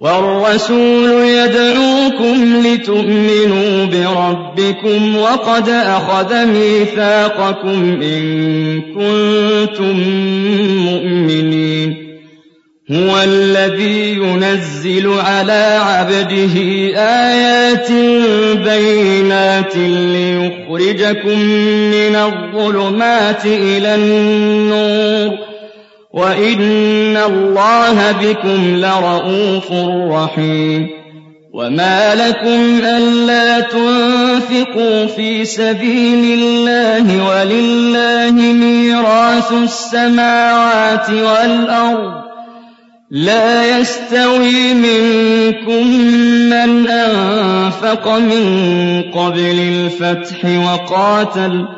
والرسول يدعوكم لتؤمنوا بربكم وقد أخذ ميثاقكم إن كنتم مؤمنين. هو الذي ينزل على عبده آيات بينات ليخرجكم من الظلمات إلى النور. وَإِنَّ اللَّهَ بِكُمْ لَرَءُوفٌ رَّحِيمٌ وَمَا لَكُمْ أَلَّا تُنفِقُوا فِي سَبِيلِ اللَّهِ وَلِلَّهِ مِيرَاثُ السَّمَاوَاتِ وَالْأَرْضِ لَا يَسْتَوِي مِنكُم مَّنْ أَنفَقَ مِن قَبْلِ الْفَتْحِ وَقَاتَلَ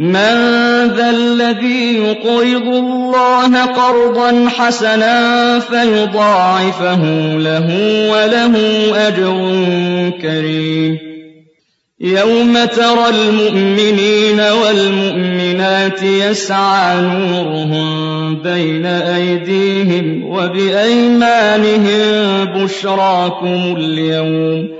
مَّن ذَا الَّذِي يُقْرِضُ اللَّهَ قَرْضًا حَسَنًا فَيُضَاعِفَهُ لَهُ وَلَهُ أَجْرٌ كَرِيمٌ. يَوْمَ تَرَى الْمُؤْمِنِينَ وَالْمُؤْمِنَاتِ يَسْعَىٰ نُورُهُم بَيْنَ أَيْدِيهِمْ وَبِأَيْمَانِهِم بُشْرَاكُمُ الْيَوْمَ.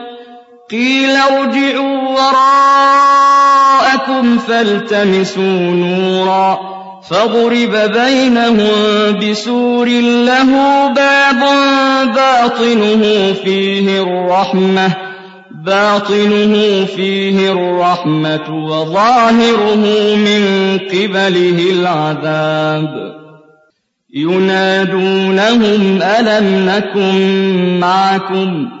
قيل ارجعوا وراءكم فالتمسوا نورا فاضرب بينهم بسور له باب باطنه فيه الرحمة باطنه فيه الرحمة وظاهره من قبله العذاب. ينادونهم ألم نكن معكم؟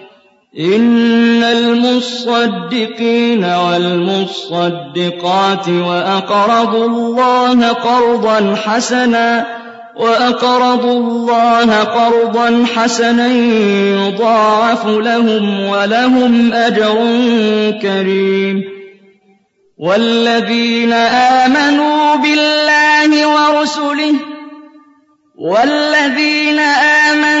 إن المصدقين والمصدقات وأقرضوا الله قرضا حسنا وأقرضوا الله قرضا حسنا يضاعف لهم ولهم أجر كريم. والذين آمنوا بالله ورسله والذين آمنوا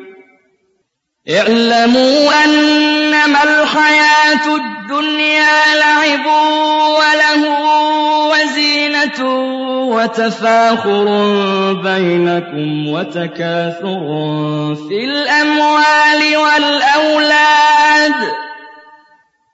اعلموا أنما الحياة الدنيا لعب وله وزينة وتفاخر بينكم وتكاثر في الأموال والأولاد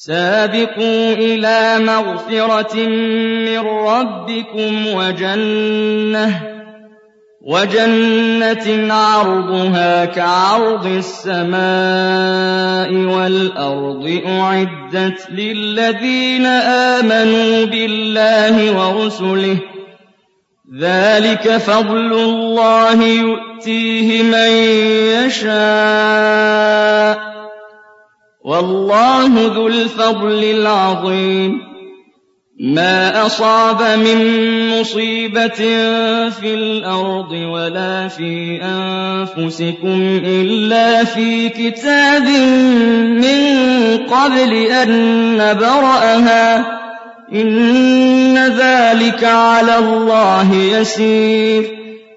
سابقوا إلى مغفرة من ربكم وجنة وجنة عرضها كعرض السماء والأرض أعدت للذين آمنوا بالله ورسله. ذلك فضل الله يؤتيه من يشاء. والله ذو الفضل العظيم. ما أصاب من مصيبة في الأرض ولا في أنفسكم إلا في كتاب من قبل أن نبرأها. إن ذلك على الله يسير.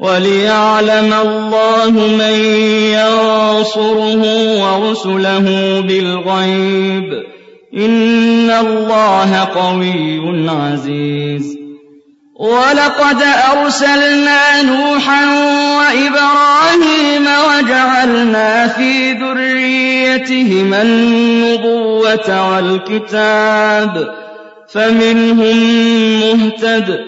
وَلِيَعْلَمَ اللَّهُ مَن يَنصُرُهُ وَرُسُلَهُ بِالْغَيْبِ ۚ. إِنَّ اللَّهَ قَوِيٌّ عَزِيزٌ. وَلَقَدْ أَرْسَلْنَا نُوحًا وَإِبْرَاهِيمَ وَجَعَلْنَا فِي ذُرِّيَّتِهِمَا النُّبُوَّةَ وَالْكِتَابَ ۖ. فَمِنْهُم مُّهْتَدٍ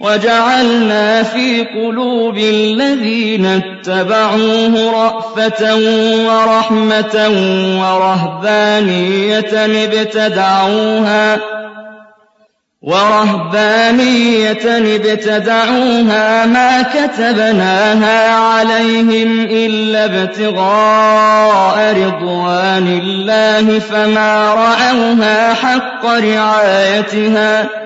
وجعلنا في قلوب الذين اتبعوه رأفة ورحمة ورهبانية ابتدعوها ورهبانية ابتدعوها ما كتبناها عليهم إلا ابتغاء رضوان الله فما رعوها حق رعايتها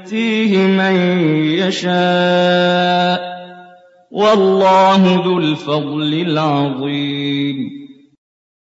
يؤتيه من يشاء. والله ذو الفضل العظيم.